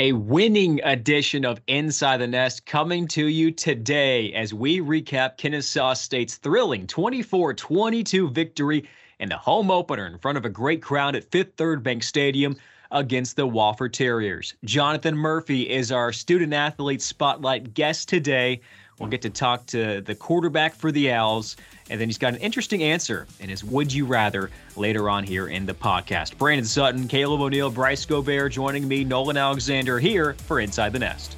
A winning edition of Inside the Nest coming to you today as we recap Kennesaw State's thrilling 24 22 victory in the home opener in front of a great crowd at Fifth Third Bank Stadium against the Wofford Terriers. Jonathan Murphy is our student athlete spotlight guest today. We'll get to talk to the quarterback for the Owls, and then he's got an interesting answer in his Would You Rather later on here in the podcast. Brandon Sutton, Caleb O'Neill, Bryce Gobert joining me, Nolan Alexander here for Inside the Nest.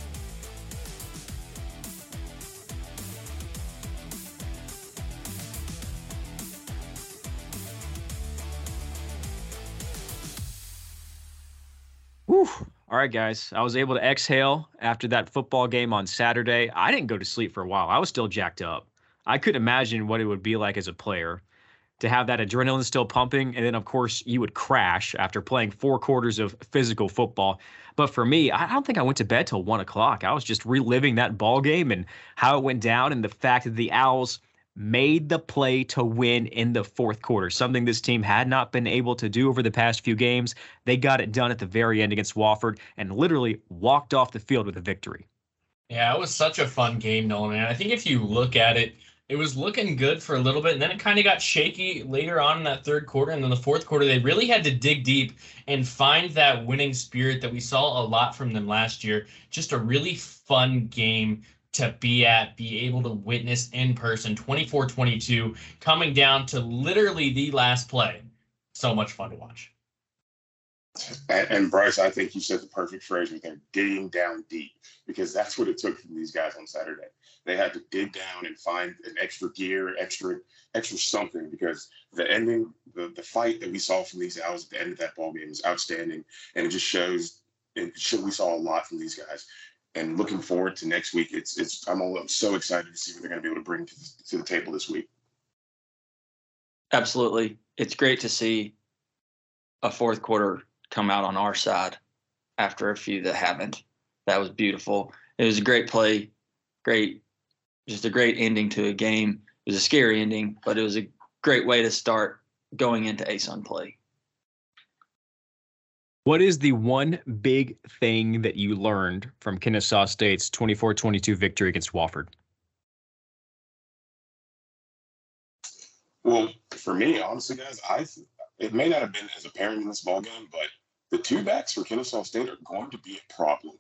All right, guys. I was able to exhale after that football game on Saturday. I didn't go to sleep for a while. I was still jacked up. I couldn't imagine what it would be like as a player to have that adrenaline still pumping. And then, of course, you would crash after playing four quarters of physical football. But for me, I don't think I went to bed till one o'clock. I was just reliving that ball game and how it went down and the fact that the Owls made the play to win in the fourth quarter, something this team had not been able to do over the past few games. They got it done at the very end against Wofford and literally walked off the field with a victory. Yeah, it was such a fun game, Nolan. And I think if you look at it, it was looking good for a little bit, and then it kind of got shaky later on in that third quarter. And then the fourth quarter, they really had to dig deep and find that winning spirit that we saw a lot from them last year. Just a really fun game to be at, be able to witness in person 24 22, coming down to literally the last play. So much fun to watch. And, and, Bryce, I think you said the perfect phrase right there digging down deep, because that's what it took from these guys on Saturday. They had to dig down and find an extra gear, extra, extra something, because the ending, the, the fight that we saw from these Owls at the end of that ball game was outstanding. And it just shows, shows we saw a lot from these guys and looking forward to next week. It's it's I'm, all, I'm so excited to see what they're going to be able to bring to the, to the table this week. Absolutely, it's great to see a fourth quarter come out on our side after a few that haven't. That was beautiful. It was a great play, great, just a great ending to a game. It was a scary ending, but it was a great way to start going into ASUN play. What is the one big thing that you learned from Kennesaw State's 24 22 victory against Wofford? Well, for me, honestly, guys, I it may not have been as apparent in this ball game, but the two backs for Kennesaw State are going to be a problem.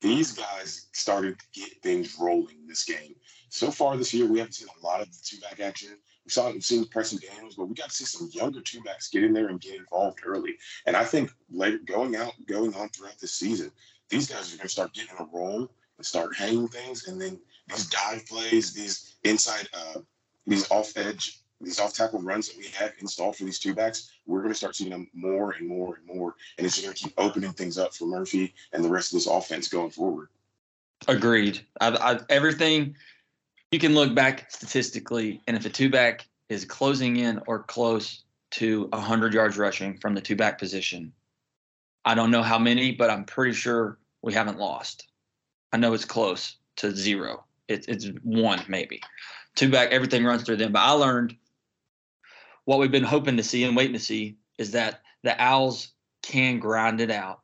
These guys started to get things rolling this game. So far this year, we haven't seen a lot of the two back action. We saw We've seen Preston Daniels, but we got to see some younger two backs get in there and get involved early. And I think later going out, going on throughout the season, these guys are going to start getting a role and start hanging things. And then these dive plays, these inside, uh, these off edge, these off tackle runs that we have installed for these two backs, we're going to start seeing them more and more and more. And it's going to keep opening things up for Murphy and the rest of this offense going forward. Agreed. I, I, everything you can look back statistically, and if a two back is closing in or close to 100 yards rushing from the two back position, I don't know how many, but I'm pretty sure we haven't lost. I know it's close to zero. It, it's one, maybe. Two back, everything runs through them. But I learned what we've been hoping to see and waiting to see is that the Owls can grind it out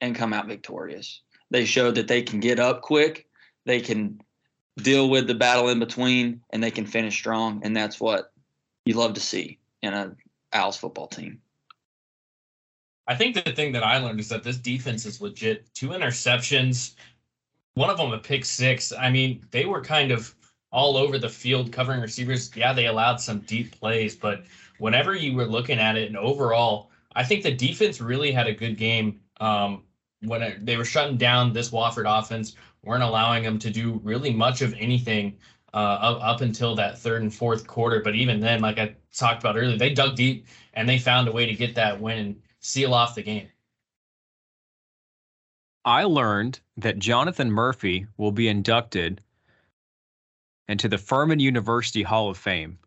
and come out victorious. They showed that they can get up quick, they can deal with the battle in between, and they can finish strong. And that's what you love to see in a Owls football team. I think the thing that I learned is that this defense is legit. Two interceptions, one of them a pick six. I mean, they were kind of all over the field covering receivers. Yeah, they allowed some deep plays, but whenever you were looking at it and overall, I think the defense really had a good game. Um, when it, they were shutting down this Wofford offense, weren't allowing them to do really much of anything uh, up, up until that third and fourth quarter. But even then, like I talked about earlier, they dug deep and they found a way to get that win and seal off the game. I learned that Jonathan Murphy will be inducted into the Furman University Hall of Fame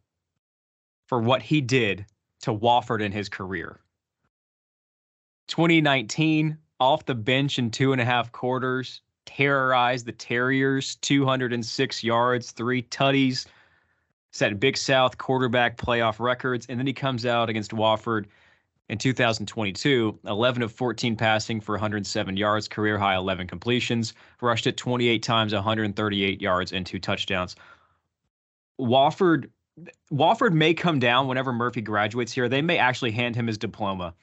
for what he did to Wofford in his career. 2019, off the bench in two and a half quarters, terrorized the Terriers, 206 yards, three tutties, set Big South quarterback playoff records, and then he comes out against Wofford In 2022, 11 of 14 passing for 107 yards, career high 11 completions, rushed it 28 times, 138 yards, and two touchdowns. Wofford Wofford may come down whenever Murphy graduates here. They may actually hand him his diploma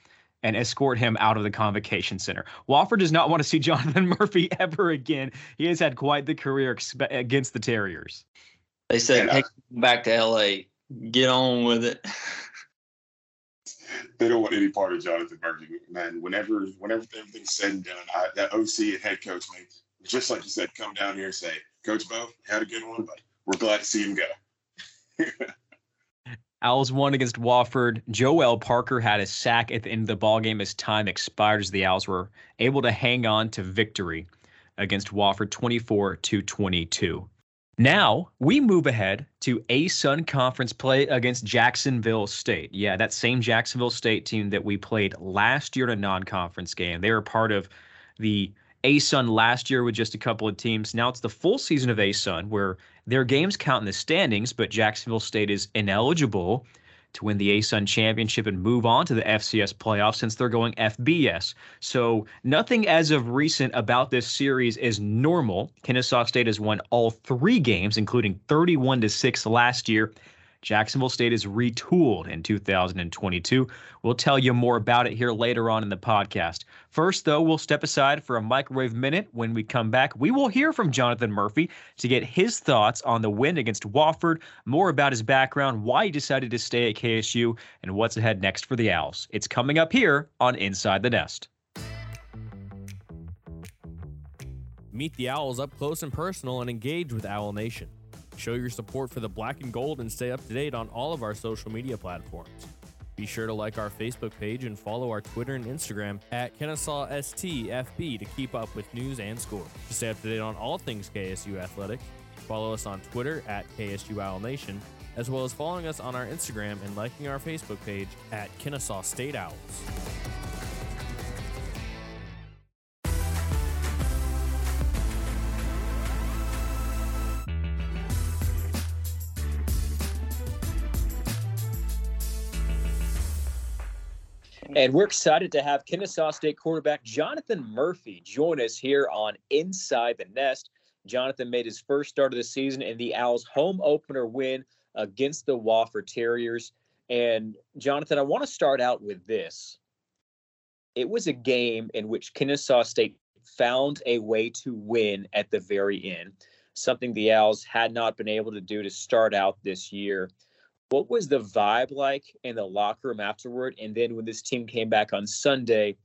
and escort him out of the convocation center. Wofford does not want to see Jonathan Murphy ever again. He has had quite the career expe- against the Terriers. They said, hey, back to LA. Get on with it. they don't want any part of Jonathan Murphy, man. Whenever, whenever everything's said and done, I, that OC and head coach, man, just like you said, come down here and say, Coach Bo had a good one, but we're glad to see him go. Owls won against Wofford. Joel Parker had a sack at the end of the ball game as time expired as the Owls were able to hang on to victory against Wofford 24 to 22. Now we move ahead to ASUN conference play against Jacksonville State. Yeah, that same Jacksonville State team that we played last year in a non-conference game. They were part of the ASUN last year with just a couple of teams. Now it's the full season of ASUN where their games count in the standings, but Jacksonville State is ineligible to win the ASUN championship and move on to the FCS playoffs since they're going FBS. So nothing as of recent about this series is normal. Kennesaw State has won all three games, including 31 to 6 last year. Jacksonville State is retooled in 2022. We'll tell you more about it here later on in the podcast. First, though, we'll step aside for a microwave minute. When we come back, we will hear from Jonathan Murphy to get his thoughts on the win against Wofford, more about his background, why he decided to stay at KSU, and what's ahead next for the Owls. It's coming up here on Inside the Nest. Meet the Owls up close and personal and engage with Owl Nation. Show your support for the black and gold and stay up to date on all of our social media platforms. Be sure to like our Facebook page and follow our Twitter and Instagram at Kennesaw STFB to keep up with news and scores. To stay up to date on all things KSU athletics, follow us on Twitter at KSU Owl Nation, as well as following us on our Instagram and liking our Facebook page at Kennesaw State Owls. And we're excited to have Kennesaw State quarterback Jonathan Murphy join us here on Inside the Nest. Jonathan made his first start of the season in the Owls' home opener win against the Wofford Terriers. And Jonathan, I want to start out with this. It was a game in which Kennesaw State found a way to win at the very end, something the Owls had not been able to do to start out this year what was the vibe like in the locker room afterward? And then when this team came back on Sunday,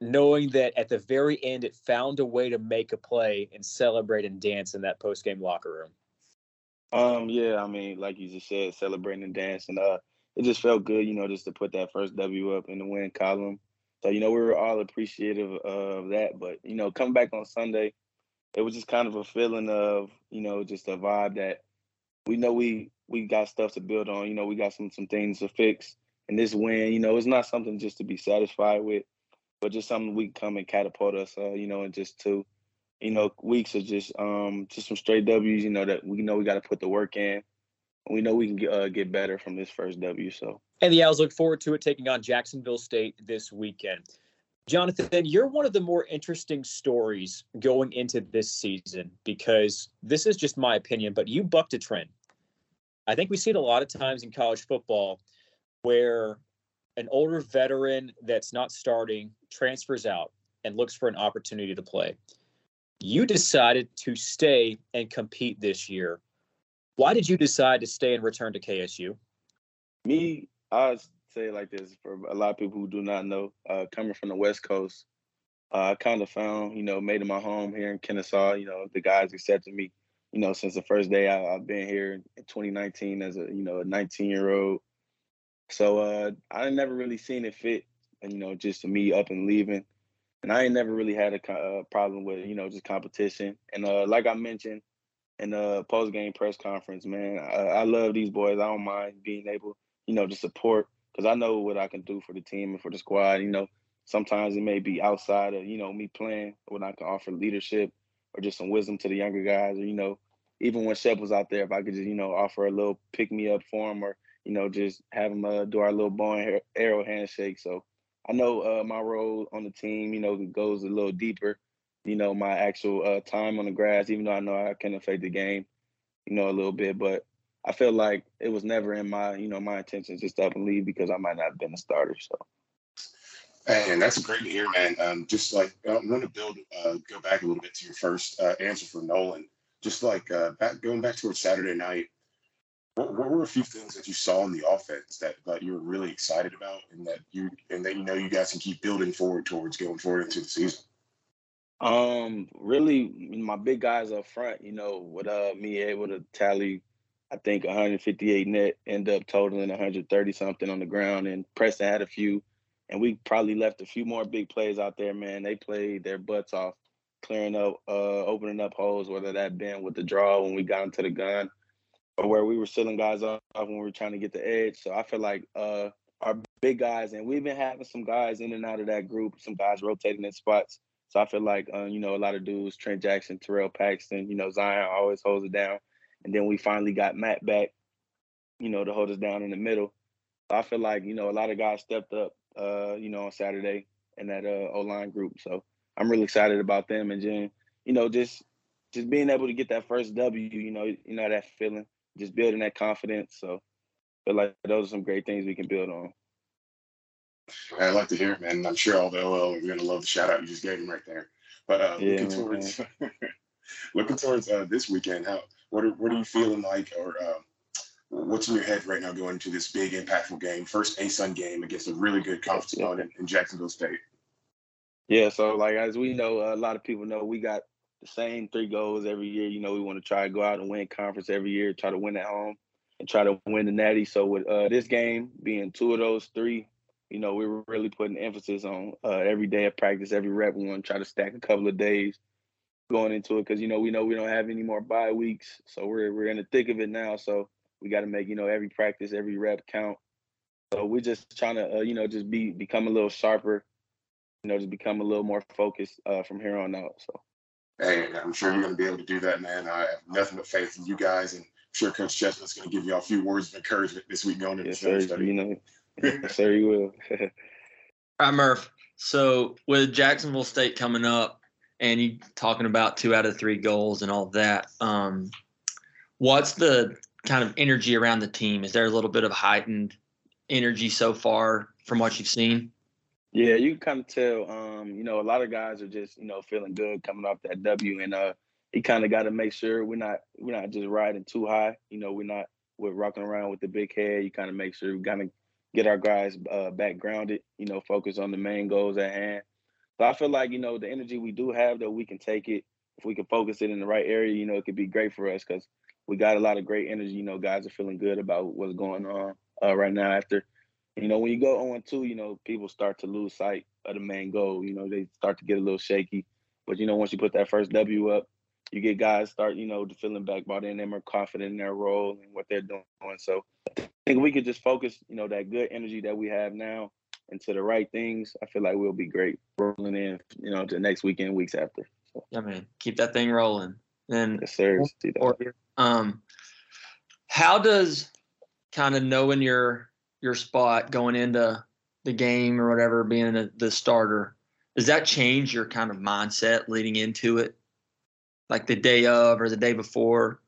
knowing that at the very end it found a way to make a play and celebrate and dance in that post game locker room. Um, yeah, I mean, like you just said, celebrating and dancing. Uh, it just felt good, you know, just to put that first W up in the win column. So, you know, we were all appreciative of that. But, you know, coming back on Sunday, it was just kind of a feeling of, you know, just a vibe that we know we we got stuff to build on. You know, we got some some things to fix. And this win, you know, it's not something just to be satisfied with, but just something we come and catapult us. Uh, you know, and just two, you know, weeks of just um just some straight W's. You know that we know we got to put the work in. We know we can get, uh, get better from this first W. So. And the Owls look forward to it taking on Jacksonville State this weekend. Jonathan, you're one of the more interesting stories going into this season because this is just my opinion, but you bucked a trend. I think we see it a lot of times in college football where an older veteran that's not starting transfers out and looks for an opportunity to play. You decided to stay and compete this year. Why did you decide to stay and return to KSU? Me, I say it like this for a lot of people who do not know, uh, coming from the West Coast, uh, I kind of found, you know, made it my home here in Kennesaw. You know, the guys accepted me you know, since the first day I, have been here in 2019 as a, you know, a 19 year old. So uh, I never really seen it fit, and you know, just me up and leaving. And I ain't never really had a problem with, you know, just competition. And uh, like I mentioned in the post game press conference, man, I, I love these boys. I don't mind being able, you know, to support because I know what I can do for the team and for the squad. You know, sometimes it may be outside of, you know, me playing when I can offer leadership or just some wisdom to the younger guys. Or, you know, even when Shep was out there, if I could just, you know, offer a little pick me up for him or, you know, just have him uh, do our little bow and arrow handshake. So I know uh, my role on the team, you know, goes a little deeper. You know, my actual uh, time on the grass, even though I know I can affect the game, you know, a little bit. But I feel like it was never in my, you know, my intentions just to up and leave because I might not have been a starter. So. And that's great to hear, man. Um, just like I'm going to build, uh, go back a little bit to your first uh, answer for Nolan. Just like uh, back, going back towards Saturday night, what, what, were a few things that you saw in the offense that, that you were really excited about, and that you and that you know you guys can keep building forward towards going forward into the season? Um, really, my big guys up front. You know, with uh me able to tally, I think 158 net, end up totaling 130 something on the ground, and Preston had a few, and we probably left a few more big plays out there. Man, they played their butts off, clearing up, uh, opening up holes, whether that been with the draw when we got into the gun or where we were sealing guys off when we were trying to get the edge. So I feel like uh, our big guys, and we've been having some guys in and out of that group, some guys rotating in spots. So I feel like uh, you know a lot of dudes, Trent Jackson, Terrell Paxton, you know Zion always holds it down, and then we finally got Matt back, you know, to hold us down in the middle. So I feel like you know a lot of guys stepped up, uh, you know, on Saturday in that uh, O line group. So I'm really excited about them, and then you know just just being able to get that first W, you know, you know that feeling just building that confidence. So I feel like those are some great things we can build on. I like to hear it, man. I'm sure all the OL are going to love the shout out you just gave him right there. But uh, yeah, looking towards looking towards uh, this weekend, how what are what are you feeling like, or uh, what's in your head right now going into this big impactful game, first ASUN game against a really good conference opponent in Jacksonville State? Yeah, so like as we know, a lot of people know we got the same three goals every year. You know, we want to try to go out and win conference every year, try to win at home, and try to win the Natty. So with uh, this game being two of those three, you know, we were really putting emphasis on uh, every day of practice, every rep. We want to try to stack a couple of days going into it because you know we know we don't have any more bye weeks, so we're we're in the thick of it now. So we got to make you know every practice, every rep count. So we're just trying to uh, you know just be become a little sharper, you know, just become a little more focused uh, from here on out. So. Hey, I'm sure you're going to be able to do that, man. I have nothing but faith in you guys, and I'm sure Coach Chesnut's going to give you all a few words of encouragement this week going into yes, the sir, You know, yes, sir, you will. all right, Murph. So with Jacksonville State coming up, and you talking about two out of three goals and all that, um, what's the kind of energy around the team? Is there a little bit of heightened energy so far from what you've seen? Yeah, you of tell. Um, you know, a lot of guys are just you know feeling good coming off that W, and uh, he kind of got to make sure we're not we're not just riding too high. You know, we're not we're rocking around with the big head. You kind of make sure we kind of get our guys uh, back grounded. You know, focus on the main goals at hand. So I feel like you know the energy we do have, though we can take it if we can focus it in the right area. You know, it could be great for us because we got a lot of great energy. You know, guys are feeling good about what's going on uh, right now after you know, when you go on 2, you know, people start to lose sight of the main goal. You know, they start to get a little shaky. But, you know, once you put that first W up, you get guys start, you know, feeling back bought in. They're confident in their role and what they're doing. So I think we could just focus, you know, that good energy that we have now into the right things. I feel like we'll be great rolling in, you know, to next weekend, weeks after. So. Yeah, man. Keep that thing rolling. And yes, sir. Or, um, how does kind of knowing your your spot going into the game or whatever, being a, the starter, does that change your kind of mindset leading into it, like the day of or the day before?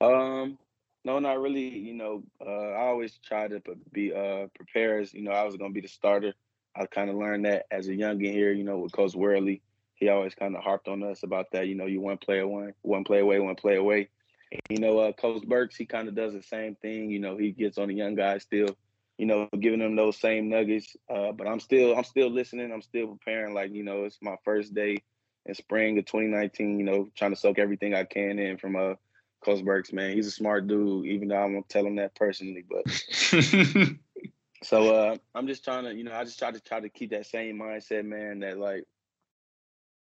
Um, no, not really. You know, uh, I always try to be uh, prepared. As, you know, I was going to be the starter. I kind of learned that as a youngin here. You know, with Coach Worley, he always kind of harped on us about that. You know, you one play away, one play away, one play away. You know, uh, Coach Burks, he kind of does the same thing. You know, he gets on the young guys still, you know, giving them those same nuggets. Uh, but I'm still, I'm still listening. I'm still preparing. Like, you know, it's my first day in spring of 2019. You know, trying to soak everything I can in from uh, Coach Burks. Man, he's a smart dude. Even though I won't tell him that personally, but. so uh, I'm just trying to, you know, I just try to try to keep that same mindset, man. That like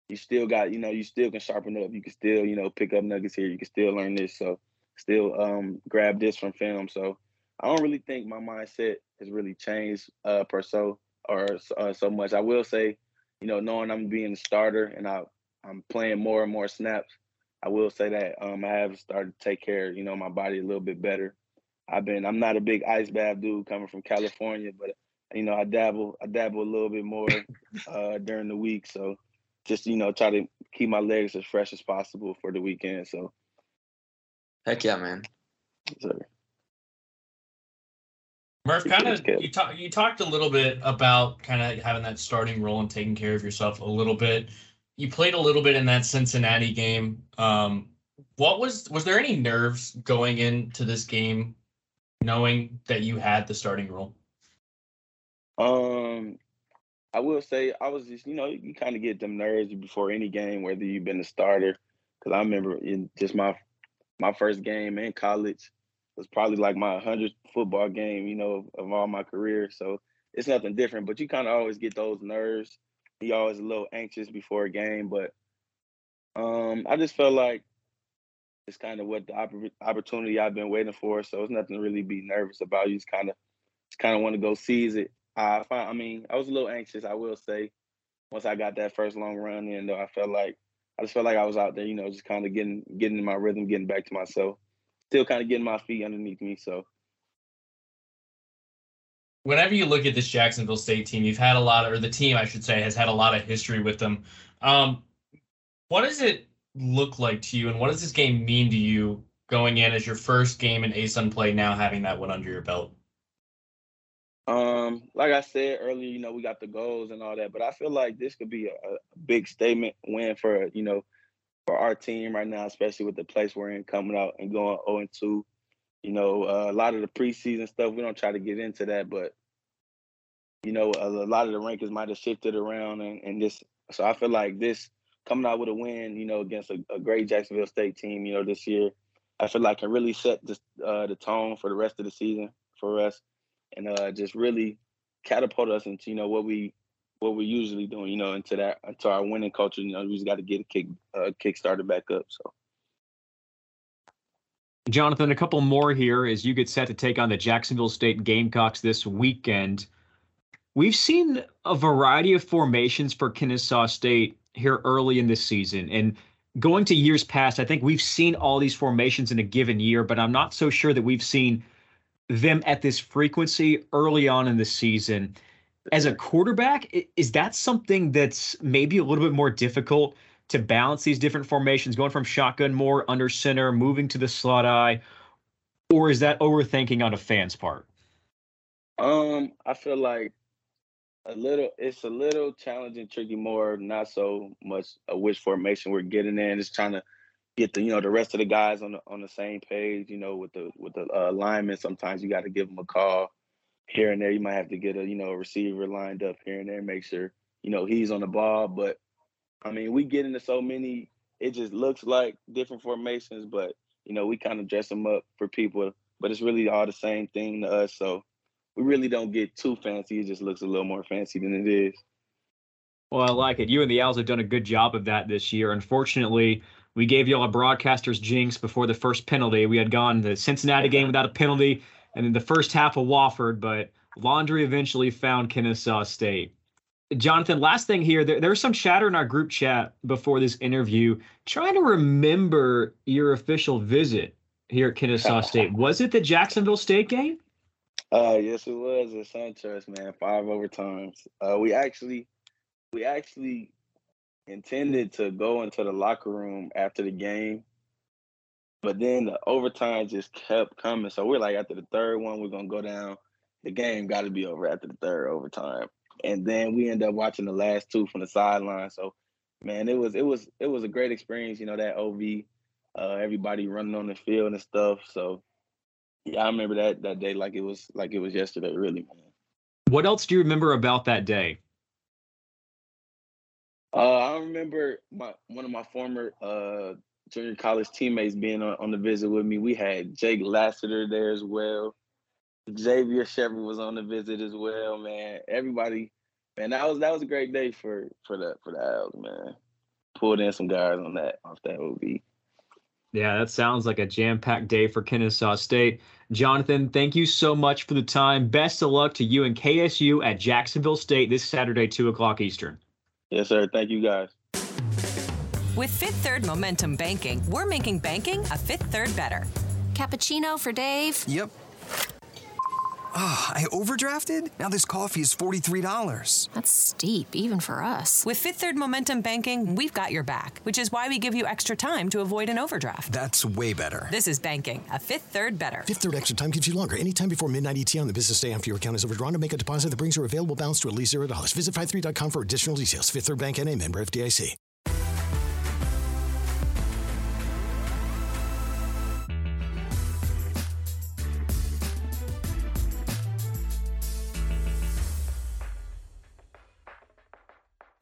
you still got, you know, you still can sharpen up. You can still, you know, pick up nuggets here. You can still learn this. So still um grab this from film. So I don't really think my mindset has really changed uh per so or uh, so much. I will say, you know, knowing I'm being a starter and I I'm playing more and more snaps, I will say that um I have started to take care, you know, my body a little bit better. I've been I'm not a big ice bath dude coming from California, but you know I dabble I dabble a little bit more uh, during the week. So just you know try to keep my legs as fresh as possible for the weekend. So Heck yeah, man. so, Murph, kind of you talked you talked a little bit about kind of having that starting role and taking care of yourself a little bit. You played a little bit in that Cincinnati game. Um, what was was there any nerves going into this game, knowing that you had the starting role? Um, I will say I was just, you know, you kind of get them nerves before any game, whether you've been a starter. Because I remember in just my my first game in college was probably like my hundredth football game, you know, of, of all my career. So it's nothing different. But you kind of always get those nerves. You always a little anxious before a game, but um, I just felt like it's kind of what the oppor- opportunity I've been waiting for. So it's nothing to really be nervous about. You just kind of just kind of want to go seize it. I I mean, I was a little anxious, I will say, once I got that first long run in. Though I felt like I just felt like I was out there, you know, just kind of getting getting in my rhythm, getting back to myself, still kind of getting my feet underneath me. So Whenever you look at this Jacksonville State team, you've had a lot, of, or the team, I should say, has had a lot of history with them. Um, what does it look like to you, and what does this game mean to you going in as your first game in ASUN play? Now having that one under your belt. Um, like I said earlier, you know, we got the goals and all that, but I feel like this could be a, a big statement win for you know for our team right now, especially with the place we're in coming out and going 0 and 2. You know, uh, a lot of the preseason stuff we don't try to get into that, but you know, a, a lot of the rankings might have shifted around and, and this. So I feel like this coming out with a win, you know, against a, a great Jacksonville State team, you know, this year, I feel like can really set the uh, the tone for the rest of the season for us and uh, just really catapult us into you know what we what we're usually doing, you know, into that into our winning culture. You know, we just got to get a kick uh, kick started back up. So Jonathan, a couple more here as you get set to take on the Jacksonville State Gamecocks this weekend. We've seen a variety of formations for Kennesaw State here early in this season. And going to years past, I think we've seen all these formations in a given year, but I'm not so sure that we've seen them at this frequency early on in the season. As a quarterback, is that something that's maybe a little bit more difficult to balance these different formations, going from shotgun more under center, moving to the slot eye, or is that overthinking on a fan's part? um, I feel like a little it's a little challenging, tricky, more not so much a which formation we're getting in. Just trying to get the you know the rest of the guys on the on the same page. You know, with the with the uh, sometimes you got to give them a call here and there. You might have to get a you know a receiver lined up here and there, make sure you know he's on the ball. But I mean, we get into so many. It just looks like different formations, but you know we kind of dress them up for people. But it's really all the same thing to us. So we really don't get too fancy. It just looks a little more fancy than it is. Well, I like it. You and the Owls have done a good job of that this year. Unfortunately, we gave you all a broadcaster's jinx before the first penalty. We had gone the Cincinnati game without a penalty, and then the first half of Wofford, but Laundry eventually found Kennesaw State. Jonathan, last thing here, there, there was some chatter in our group chat before this interview trying to remember your official visit here at Kennesaw State. Was it the Jacksonville State game? Uh, yes, it was at SunTrust, man. Five overtimes. Uh, we actually, we actually intended to go into the locker room after the game, but then the overtime just kept coming. So we're like, after the third one, we're gonna go down. The game got to be over after the third overtime, and then we end up watching the last two from the sideline. So, man, it was it was it was a great experience. You know that OV, uh, everybody running on the field and stuff. So. Yeah, I remember that that day like it was like it was yesterday, really, man. What else do you remember about that day? Uh, I remember my one of my former uh junior college teammates being on, on the visit with me. We had Jake Lassiter there as well. Xavier Shepard was on the visit as well, man. Everybody, man, that was that was a great day for for the for the Owls, man. Pulled in some guys on that off that OV. Yeah, that sounds like a jam packed day for Kennesaw State. Jonathan, thank you so much for the time. Best of luck to you and KSU at Jacksonville State this Saturday, 2 o'clock Eastern. Yes, sir. Thank you guys. With Fifth Third Momentum Banking, we're making banking a fifth third better. Cappuccino for Dave. Yep. Ah, I overdrafted? Now this coffee is $43. That's steep, even for us. With Fifth Third Momentum Banking, we've got your back, which is why we give you extra time to avoid an overdraft. That's way better. This is banking, a Fifth Third better. Fifth Third extra time gives you longer. Anytime before midnight ET on the business day after your account is overdrawn to make a deposit that brings your available balance to at least $0. Visit 53.com for additional details. Fifth Third Bank and a member FDIC.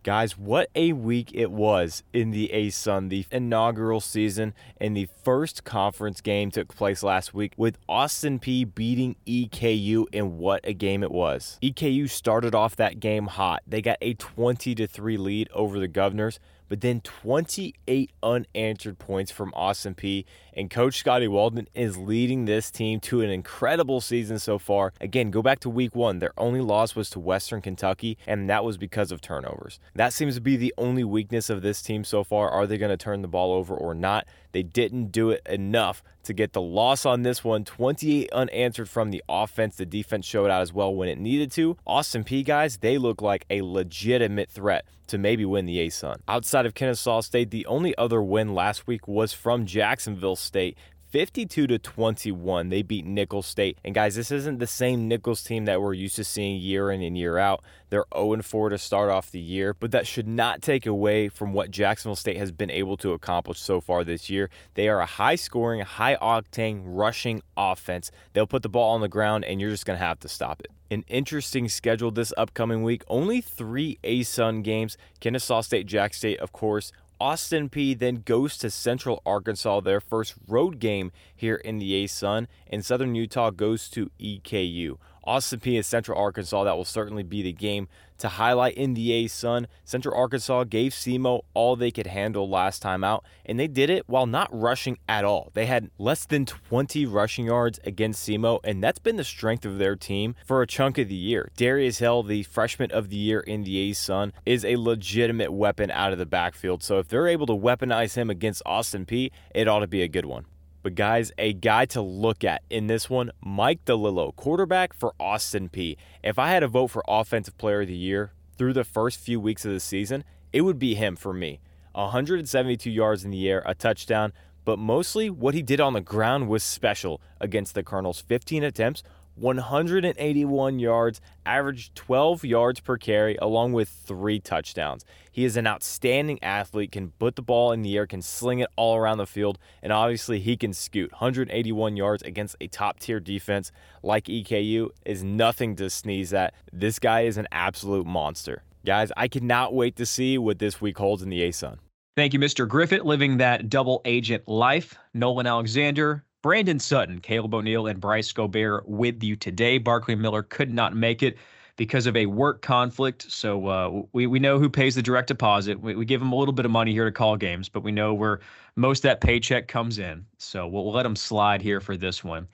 Guys, what a week it was in the ASUN. The inaugural season and the first conference game took place last week with Austin Peay beating EKU and what a game it was. EKU started off that game hot. They got a 20 to 3 lead over the Governors, but then 28 unanswered points from Austin Peay. And Coach Scotty Walden is leading this team to an incredible season so far. Again, go back to week one. Their only loss was to Western Kentucky, and that was because of turnovers. That seems to be the only weakness of this team so far. Are they going to turn the ball over or not? They didn't do it enough to get the loss on this one. 28 unanswered from the offense. The defense showed out as well when it needed to. Austin Peay guys, they look like a legitimate threat to maybe win the ASUN. Outside of Kennesaw State, the only other win last week was from Jacksonville State. 52 to 21. They beat Nicholls State. And guys, this isn't the same Nicholls team that we're used to seeing year in and year out. They're 0 4 to start off the year, but that should not take away from what Jacksonville State has been able to accomplish so far this year. They are a high scoring, high octane rushing offense. They'll put the ball on the ground and you're just going to have to stop it. An interesting schedule this upcoming week. Only three ASUN games Kennesaw State, Jack State, of course. Austin Peay then goes to Central Arkansas, their first road game here in the ASUN, and Southern Utah goes to EKU. Austin Peay and Central Arkansas, that will certainly be the game to highlight in the ASUN. Central Arkansas gave SEMO all they could handle last time out, and they did it while not rushing at all. They had less than 20 rushing yards against SEMO, and that's been the strength of their team for a chunk of the year. Darius Hill, the freshman of the year in the ASUN, is a legitimate weapon out of the backfield. So if they're able to weaponize him against Austin Peay, it ought to be a good one. But guys, a guy to look at in this one, Mike DiLiello, quarterback for Austin Peay. If I had a vote for offensive player of the year through the first few weeks of the season, it would be him for me. 172 yards in the air, a touchdown, but mostly what he did on the ground was special against the Colonels. 15 attempts, 181 yards, averaged 12 yards per carry, along with three touchdowns. He is an outstanding athlete, can put the ball in the air, can sling it all around the field, and obviously he can scoot. 181 yards against a top tier defense like EKU is nothing to sneeze at. This guy is an absolute monster. Guys, I cannot wait to see what this week holds in the ASUN. Thank you, Mr. Griffith, living that double agent life. Nolan Alexander, Brandon Sutton, Caleb O'Neill, and Bryce Gobert with you today. Barkley Miller could not make it because of a work conflict. So uh, we, we know who pays the direct deposit. We, we give him a little bit of money here to call games, but we know where most that paycheck comes in. So we'll, we'll let him slide here for this one.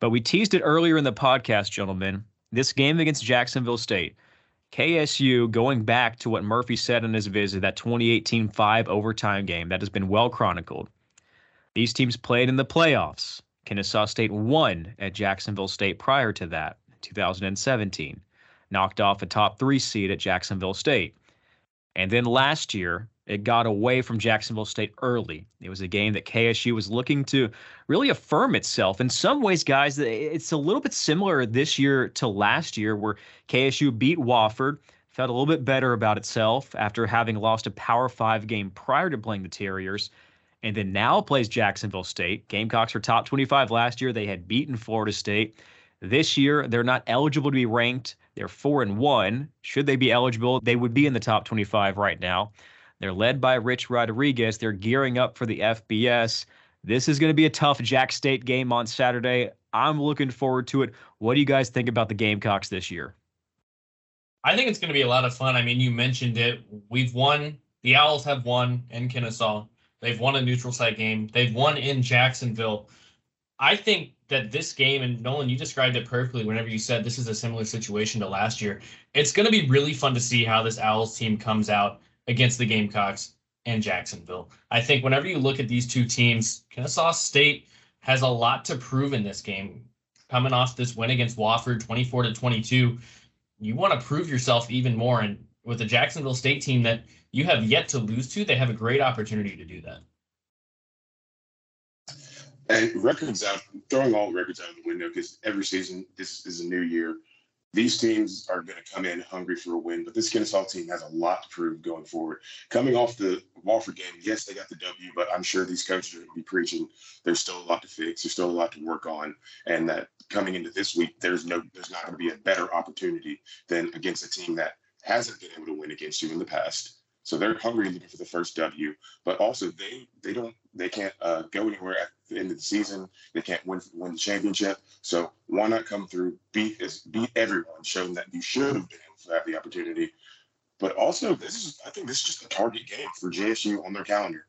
But we teased it earlier in the podcast, gentlemen. This game against Jacksonville State, KSU going back to what Murphy said in his visit, that 2018 5 overtime game that has been well chronicled. These teams played in the playoffs. Kennesaw State won at Jacksonville State prior to that, 2017, knocked off a top three seed at Jacksonville State. And then last year, it got away from Jacksonville State early. It was a game that KSU was looking to really affirm itself. In some ways, guys, it's a little bit similar this year to last year, where KSU beat Wofford, felt a little bit better about itself after having lost a Power Five game prior to playing the Terriers and then now plays Jacksonville State. Gamecocks were top 25 last year. They had beaten Florida State. This year, they're not eligible to be ranked. They're four and one. Should they be eligible, they would be in the top 25 right now. They're led by Rich Rodriguez. They're gearing up for the FBS. This is going to be a tough Jack State game on Saturday. I'm looking forward to it. What do you guys think about the Gamecocks this year? I think it's going to be a lot of fun. I mean, you mentioned it. We've won. The Owls have won in Kennesaw. They've won a neutral site game. They've won in Jacksonville. I think that this game, and Nolan, you described it perfectly whenever you said this is a similar situation to last year. It's going to be really fun to see how this Owls team comes out against the Gamecocks and Jacksonville. I think whenever you look at these two teams, Kennesaw State has a lot to prove in this game. coming off this win against Wofford, 24 to 22. You want to prove yourself even more. And with the Jacksonville State team that you have yet to lose to, they have a great opportunity to do that. And records out, throwing all records out of the window because every season, this is a new year. These teams are going to come in hungry for a win, but this Kennesaw team has a lot to prove going forward. Coming off the Wofford game, yes, they got the W, but I'm sure these coaches are going to be preaching there's still a lot to fix, there's still a lot to work on, and that coming into this week, there's no, there's not going to be a better opportunity than against a team that hasn't been able to win against you in the past. So they're hungry looking for the first W, but also they they don't they can't uh, go anywhere at the end of the season. They can't win win the championship. So why not come through, beat is beat everyone, show them that you should have been able to have the opportunity. But also, this is I think this is just a target game for JSU on their calendar.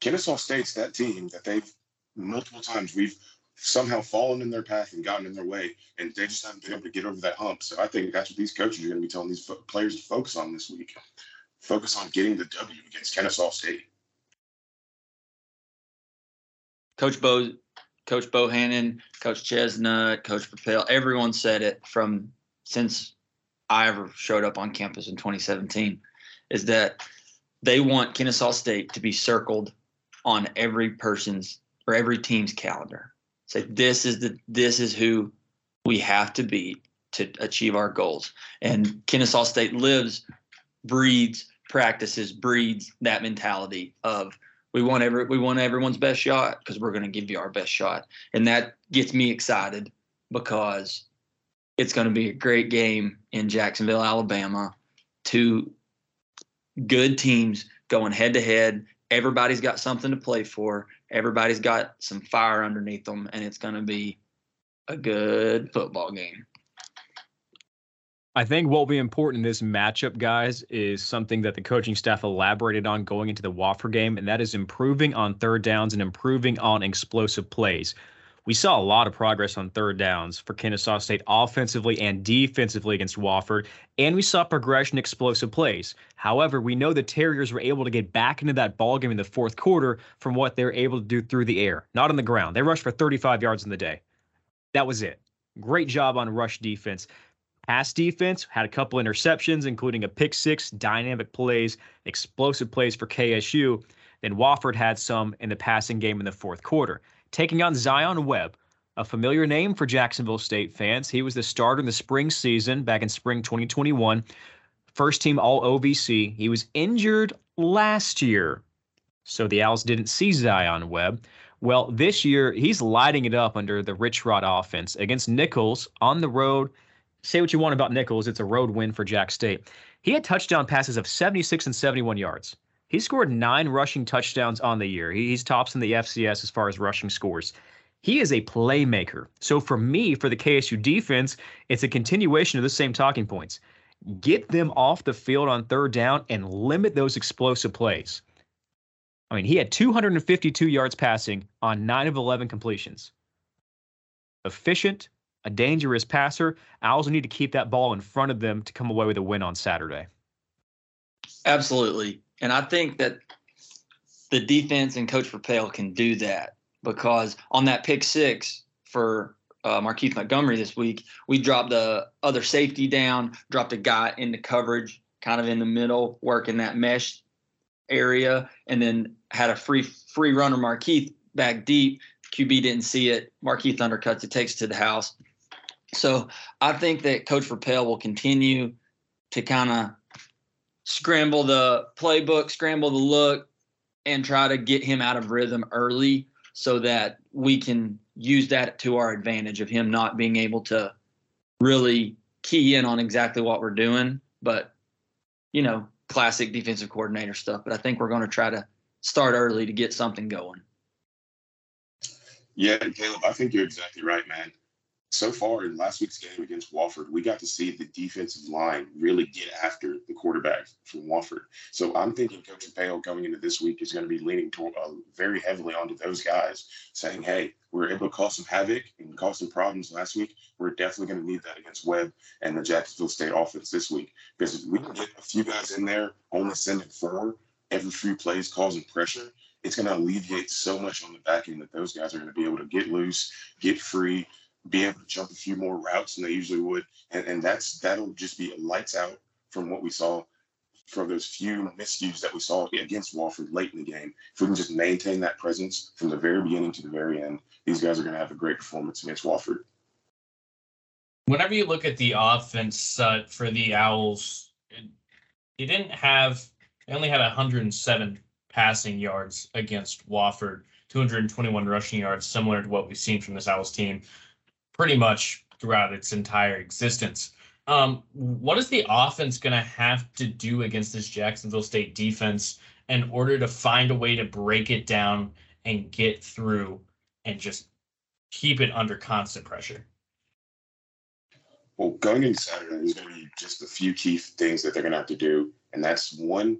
Kennesaw State's that team that they've multiple times we've somehow fallen in their path and gotten in their way, and they just haven't been able to get over that hump. So I think that's what these coaches are going to be telling these fo- players to focus on this week focus on getting the W against Kennesaw State. Coach Bo, Coach Bohannon, Coach Chesnut, Coach Propel, everyone said it from since I ever showed up on campus in 2017, is that they want Kennesaw State to be circled on every person's or every team's calendar. Say this is the this is who we have to be to achieve our goals. And Kennesaw State lives breeds, practices, breeds that mentality of we want every we want everyone's best shot because we're going to give you our best shot, and that gets me excited because it's going to be a great game in Jacksonville, Alabama. Two good teams going head to head. Everybody's got something to play for. Everybody's got some fire underneath them, and it's going to be a good football game. I think what will be important in this matchup, guys, is something that the coaching staff elaborated on going into the Wofford game, and that is improving on third downs and improving on explosive plays. We saw a lot of progress on third downs for Kennesaw State offensively and defensively against Wofford, and we saw progression explosive plays. However, we know the Terriers were able to get back into that ball game in the fourth quarter from what they were able to do through the air, not on the ground. They rushed for 35 yards in the day. That was it. Great job on rush defense. Pass defense had a couple interceptions, including a pick six, dynamic plays, explosive plays for KSU. Then Wofford had some in the passing game in the fourth quarter. Taking on Zion Webb, a familiar name for Jacksonville State fans. He was the starter in the spring season back in spring 2021. First team All OVC. He was injured last year, so the Owls didn't see Zion Webb. Well, this year he's lighting it up under the Rich Rod offense against Nicholls on the road say what you want about Nicholls, it's a road win for Jack State. He had touchdown passes of 76 and 71 yards. He scored nine rushing touchdowns on the year. He's tops in the FCS as far as rushing scores. He is a playmaker. So for me, for the KSU defense, it's a continuation of the same talking points. Get them off the field on third down and limit those explosive plays. I mean, he had 252 yards passing on 9 of 11 completions. Efficient, a dangerous passer. Owls need to keep that ball in front of them to come away with a win on Saturday. Absolutely. And I think that the defense and Coach Propel can do that because on that pick six for uh, Markeith Montgomery this week, we dropped the other safety down, dropped a guy into coverage, kind of in the middle, working that mesh area, and then had a free free runner Markeith back deep. QB didn't see it. Markeith undercuts it, takes it to the house. So I think that Coach Propel will continue to kind of scramble the playbook, scramble the look, and try to get him out of rhythm early so that we can use that to our advantage of him not being able to really key in on exactly what we're doing. But, you know, classic defensive coordinator stuff. But I think we're going to try to start early to get something going. Yeah, Caleb, I think you're exactly right, man so far in last week's game against Wofford, we got to see the defensive line really get after the quarterback from Wofford. So I'm thinking Coach Pale going into this week is going to be leaning toward, uh, very heavily onto those guys, saying, "Hey, we are able to cause some havoc and cause some problems last week. We're definitely going to need that against Webb and the Jacksonville State offense this week because if we can get a few guys in there, only sending four every few plays, causing pressure." It's going to alleviate so much on the back end that those guys are going to be able to get loose, get free, be able to jump a few more routes than they usually would, and, and that's that'll just be lights out from what we saw from those few miscues that we saw against Wofford late in the game. If we can just maintain that presence from the very beginning to the very end, these guys are going to have a great performance against Wofford. Whenever you look at the offense uh, for the Owls, it didn't have. They only had 107 passing yards against Wofford, 221 rushing yards, similar to what we've seen from this Owls team pretty much throughout its entire existence. Um, what is the offense going to have to do against this Jacksonville State defense in order to find a way to break it down and get through and just keep it under constant pressure? Well, going into Saturday, there's going to be just a few key things that they're going to have to do, and that's one,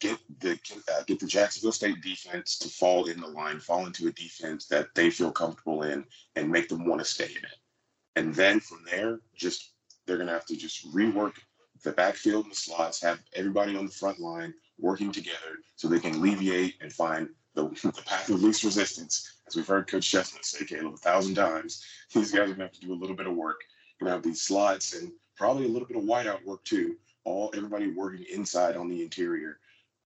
get the uh, get the Jacksonville State defense to fall in the line, fall into a defense that they feel comfortable in, and make them want to stay in it. And then from there, just they're going to have to just rework the backfield and the slots, have everybody on the front line working together so they can alleviate and find the, the path of least resistance. As we've heard Coach Chesnut say, Caleb, a thousand times, these guys are to have to do a little bit of work. Going to have these slots and probably a little bit of wideout work too. All everybody working inside on the interior,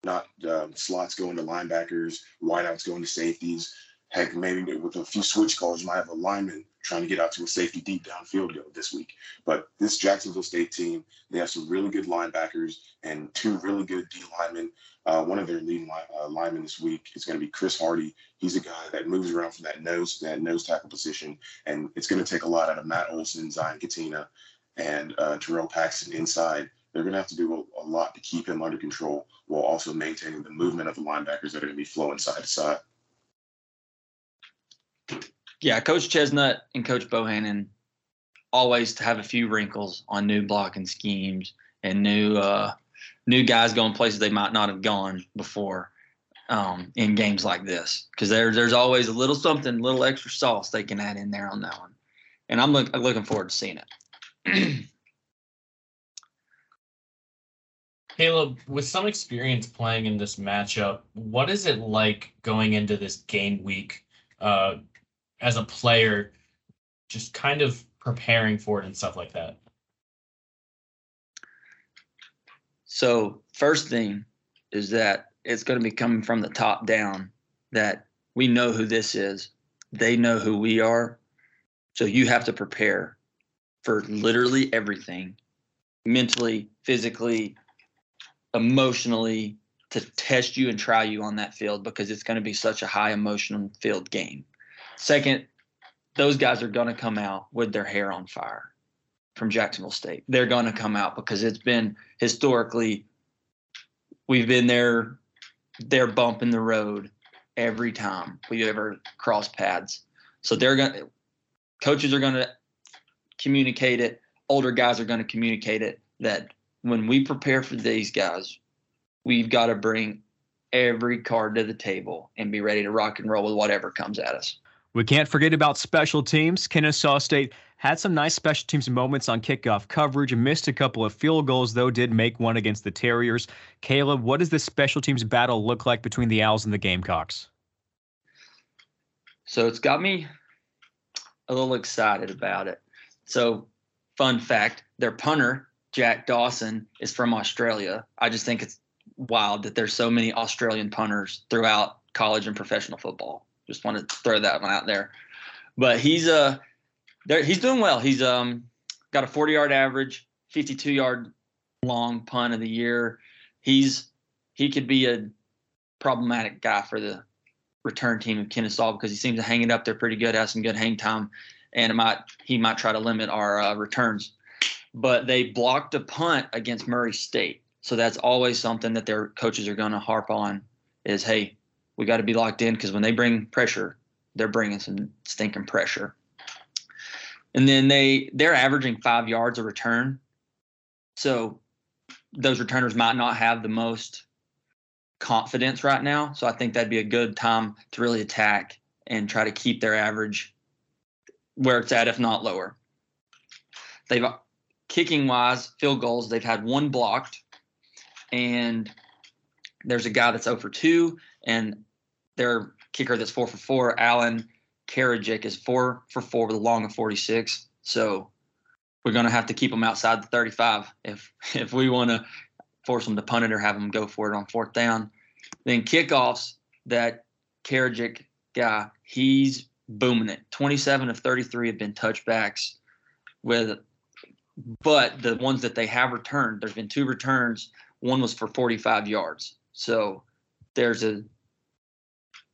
not um, slots going to linebackers, wideouts going to safeties. Heck, maybe with a few switch calls, you might have a lineman trying to get out to a safety deep downfield this week. But this Jacksonville State team, they have some really good linebackers and two really good D linemen. Uh, one of their leading line, uh, linemen this week is going to be Chris Hardy. He's a guy that moves around from that nose that nose tackle position, and it's going to take a lot out of Matt Olson, Zion Katina, and uh, Terrell Paxton inside. They're going to have to do a, a lot to keep him under control while also maintaining the movement of the linebackers that are going to be flowing side to side. Yeah, Coach Chesnut and Coach Bohannon always have a few wrinkles on new blocking schemes and new uh, new guys going places they might not have gone before um, in games like this. Because there's there's always a little something, a little extra sauce they can add in there on that one, and I'm look, looking forward to seeing it. Caleb, with some experience playing in this matchup, what is it like going into this game week? Uh, as a player, just kind of preparing for it and stuff like that? So, first thing is that it's going to be coming from the top down that we know who this is, they know who we are. So, you have to prepare for literally everything mentally, physically, emotionally to test you and try you on that field because it's going to be such a high emotional field game. Second, those guys are going to come out with their hair on fire from Jacksonville State. They're going to come out because it's been historically, we've been there, they're bumping the road every time we ever cross pads. So they're going to, coaches are going to communicate it. Older guys are going to communicate it that when we prepare for these guys, we've got to bring every card to the table and be ready to rock and roll with whatever comes at us. We can't forget about special teams. Kennesaw State had some nice special teams moments on kickoff coverage, missed a couple of field goals, though, did make one against the Terriers. Caleb, what does this special teams battle look like between the Owls and the Gamecocks? So it's got me a little excited about it. So, fun fact their punter, Jack Dawson, is from Australia. I just think it's wild that there's so many Australian punters throughout college and professional football. Just want to throw that one out there. But he's uh he's doing well. He's um got a 40 yard average, 52 yard long punt of the year. He's he could be a problematic guy for the return team of Kennesaw because he seems to hang it up there pretty good, has some good hang time, and it might he might try to limit our uh, returns. But they blocked a punt against Murray State, so that's always something that their coaches are going to harp on. Is hey, we got to be locked in because when they bring pressure, they're bringing some stinking pressure. And then they they're averaging five yards a return, so those returners might not have the most confidence right now. So I think that'd be a good time to really attack and try to keep their average where it's at, if not lower. They've kicking wise, field goals, they've had one blocked, and there's a guy that's oh over 2, and their kicker that's four for four, Allen, Karajic is four for four with a long of 46. So we're going to have to keep them outside the 35 if if we want to force them to punt it or have them go for it on fourth down. Then kickoffs, that Karajic guy, he's booming it. 27 of 33 have been touchbacks with but the ones that they have returned, there's been two returns. One was for 45 yards. So there's a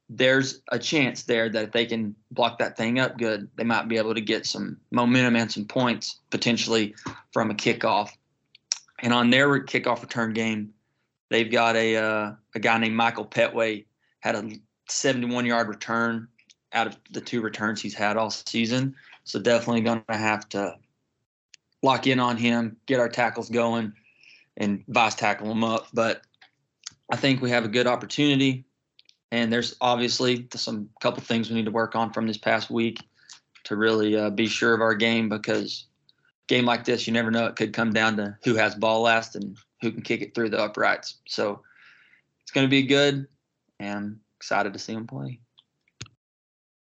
there's a chance there that if they can block that thing up good, they might be able to get some momentum and some points potentially from a kickoff. And on their kickoff return game, they've got a uh, a guy named Michael Petway had a 71 yard return out of the two returns he's had all season. So definitely going to have to lock in on him, get our tackles going, and vice tackle him up. But I think we have a good opportunity. And there's obviously some couple things we need to work on from this past week to really uh, be sure of our game because game like this, you never know. It could come down to who has ball last and who can kick it through the uprights. So it's going to be good, and excited to see him play.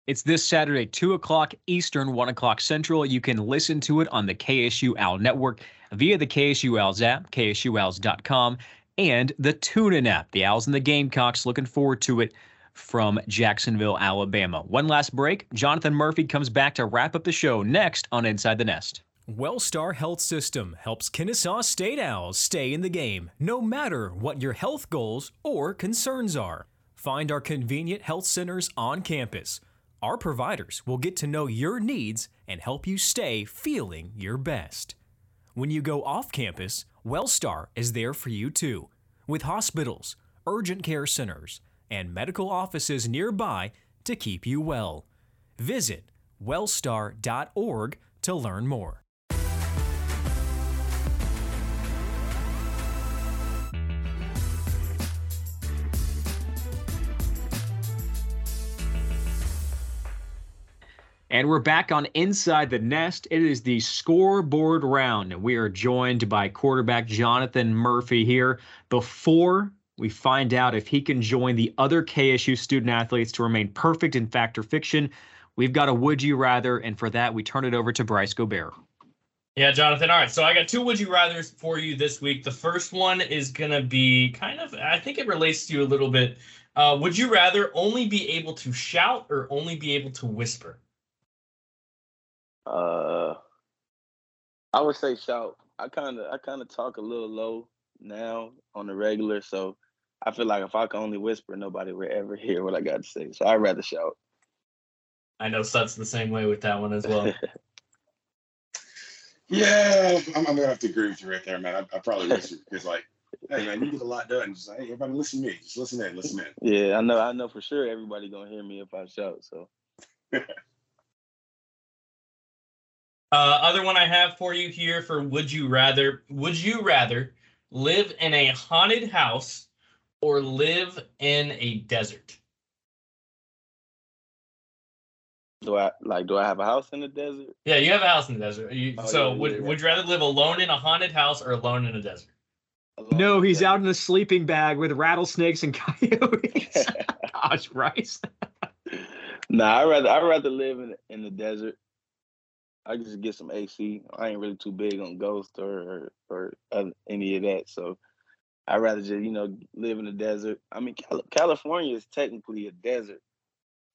It's this Saturday, 2 o'clock Eastern, 1 o'clock Central. You can listen to it on the KSU Owl Network via the KSU Owls app, ksuowls.com, and the TuneIn app. The Owls and the Gamecocks looking forward to it from Jacksonville, Alabama. One last break. Jonathan Murphy comes back to wrap up the show next on Inside the Nest. Wellstar Health System helps Kennesaw State Owls stay in the game, no matter what your health goals or concerns are. Find our convenient health centers on campus. Our providers will get to know your needs and help you stay feeling your best. When you go off campus, Wellstar is there for you too, with hospitals, urgent care centers, and medical offices nearby to keep you well. Visit wellstar.org to learn more. And we're back on Inside the Nest. It is the scoreboard round. and We are joined by quarterback Jonathan Murphy here. Before we find out if he can join the other KSU student athletes to remain perfect in fact or fiction, we've got a would you rather. And for that, we turn it over to Bryce Gobert. Yeah, Jonathan. All right. So I got two would you rather's for you this week. The first one is going to be kind of, I think it relates to you a little bit. Uh, would you rather only be able to shout or only be able to whisper? Uh, I would say shout. I kind of I kind of talk a little low now on the regular, so I feel like if I can only whisper, nobody would ever hear what I got to say. So I'd rather shout. I know Sut's the same way with that one as well. yeah, I'm, I'm, gonna have to agree with you right there, man. I, I probably whisper because like, hey man, you get a lot done. Just like, hey, everybody, listen to me. Just listen in, listen in. Yeah, I know. I know for sure everybody gonna hear me if I shout. So. Uh, other one I have for you here for would you rather? Would you rather live in a haunted house or live in a desert? Do I like? Do I have a house in the desert? Yeah, you have a house in the desert. You, Oh, so yeah, would yeah, would you rather live alone in a haunted house or alone in a desert? No, he's out in a sleeping bag with rattlesnakes and coyotes. Gosh, Bryce. Nah, I rather I rather live in in the desert. I just get some AC. I ain't really too big on ghost or or, or any of that. So I'd rather just you know live in the desert. I mean, Cal- California is technically a desert,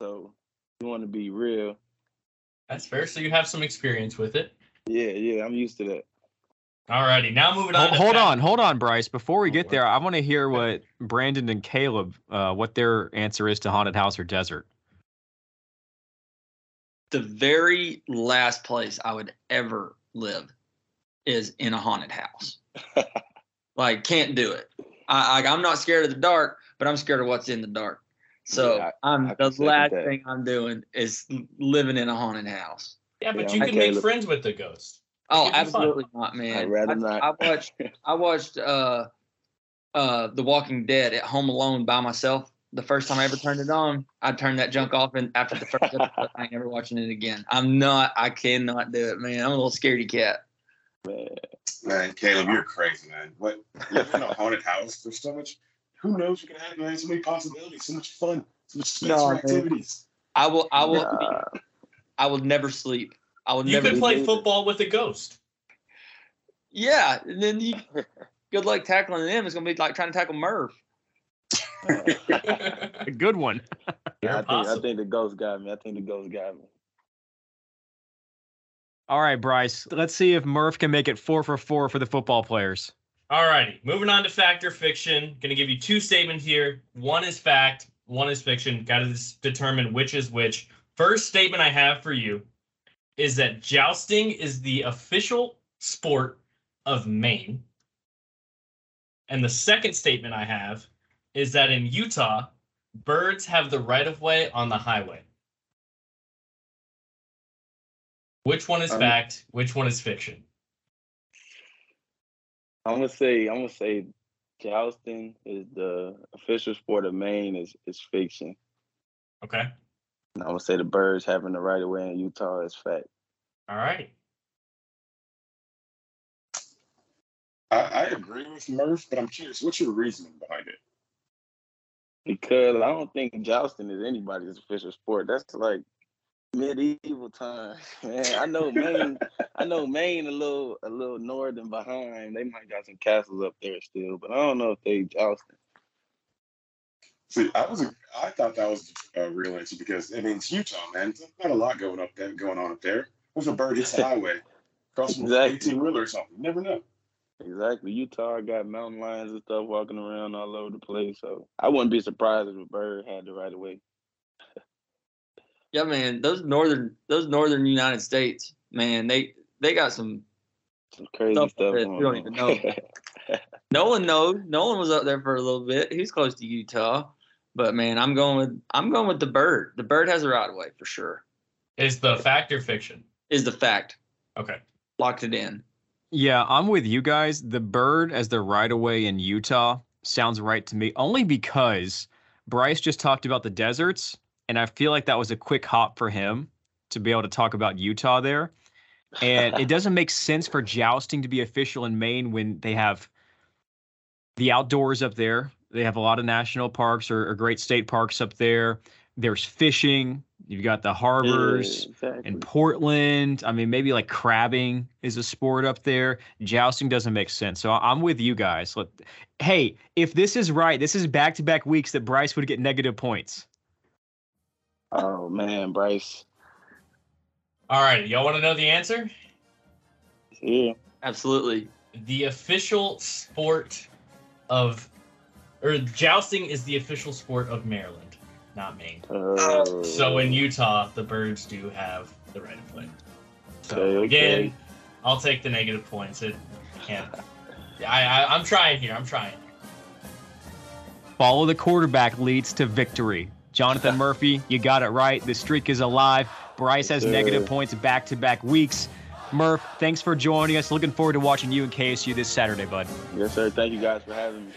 so you want to be real. That's fair. So you have some experience with it. Yeah, yeah, I'm used to that. Alrighty, now moving on. Hold, hold Pat- on, hold on, Bryce. Before we get there, I want to hear what Brandon and Caleb, uh, what their answer is to haunted house or desert. The very last place I would ever live is in a haunted house. like, can't do it. I, I, I'm not scared of the dark, but I'm scared of what's in the dark. So Yeah, I- I'm I the last that. thing I'm doing is living in a haunted house. Yeah, but Yeah, you can make Caleb. friends with the ghost. Oh, It'd fun. absolutely not, man. I'd rather I, not. I watched I watched uh uh The Walking Dead at home alone by myself. The first time I ever turned it on, I turned that junk off and after the first episode, I ain't never watching it again. I'm not I cannot do it, man. I'm a little scaredy cat. Man, Man, Caleb, you're crazy, man. What living in a haunted house? There's so much. Who knows? You can have man, so many possibilities, so much fun, so much space No, for man. activities. I will. I will. Nah. I will never sleep. I will You never. could play football with a ghost. Yeah, and then you. Good luck tackling them. It's gonna be like trying to tackle Murph. A good one. Yeah, I think I think the ghost got me. I think the ghost got me. All right, Bryce. Let's see if Murph can make it four for four for the football players. Alrighty, moving on to fact or fiction. Gonna give you two statements here. One is fact, one is fiction. Got to determine which is which. First statement I have for you is that jousting is the official sport of Maine. And the second statement I have is that in Utah, birds have the right of way on the highway. Which one is Um, fact? Which one is fiction? I'm gonna say I'm gonna say jousting is the official sport of Maine is is fiction. Okay. And I'm gonna say the birds having the right of way in Utah is fact. All right. I, I agree with Murph, but I'm curious, what's your reasoning behind it? Because I don't think jousting is anybody's official sport. That's like medieval times. Man, I know Maine. I know Maine a little a little northern behind. They might got some castles up there still, but I don't know if they jousting. See, I was I thought that was a real answer because I mean it's Utah, man. There's not a lot going up there going on up there. If a bird hits the highway, cross from Exactly. 18 wheeler or something, you never know. Exactly. Utah got mountain lions and stuff walking around all over the place. So I wouldn't be surprised if a bird had the right of way. Yeah, man. Those northern, those northern United States, man. They they got some Some crazy Stuff stuff that going we don't on. even know. no one knows. Nolan was up there for a little bit. He's close to Utah, but man, I'm going with I'm going with the bird. The bird has a right of way for sure. Is the fact or fiction? Is the fact Okay. locked it in? Yeah, I'm with you guys. The bird as the right of way in Utah sounds right to me, only because Bryce just talked about the deserts, and I feel like that was a quick hop for him to be able to talk about Utah there. And it doesn't make sense for jousting to be official in Maine when they have the outdoors up there. They have a lot of national parks or, or great state parks up there. There's fishing. You've got the harbors Yeah, exactly. in Portland. I mean, maybe like crabbing is a sport up there. Jousting doesn't make sense. So I- I'm with you guys. Let, hey, if this is right, this is back to back weeks that Bryce would get negative points. Oh man, Bryce. All right. Y'all want to know the answer? Yeah. Absolutely. The official sport of, or jousting is the official sport of Maryland, not Maine. Uh, So in Utah, the birds do have the right of way. So Okay, okay. again, I'll take the negative points. It can't. I, I I'm trying here. I'm trying. Follow the quarterback leads to victory. Jonathan Murphy, you got it right. The streak is alive. Bryce has Yes, negative points back to back weeks. Murph, thanks for joining us. Looking forward to watching you and KSU this Saturday, bud. Yes, sir. Thank you guys for having me.